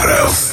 Barros.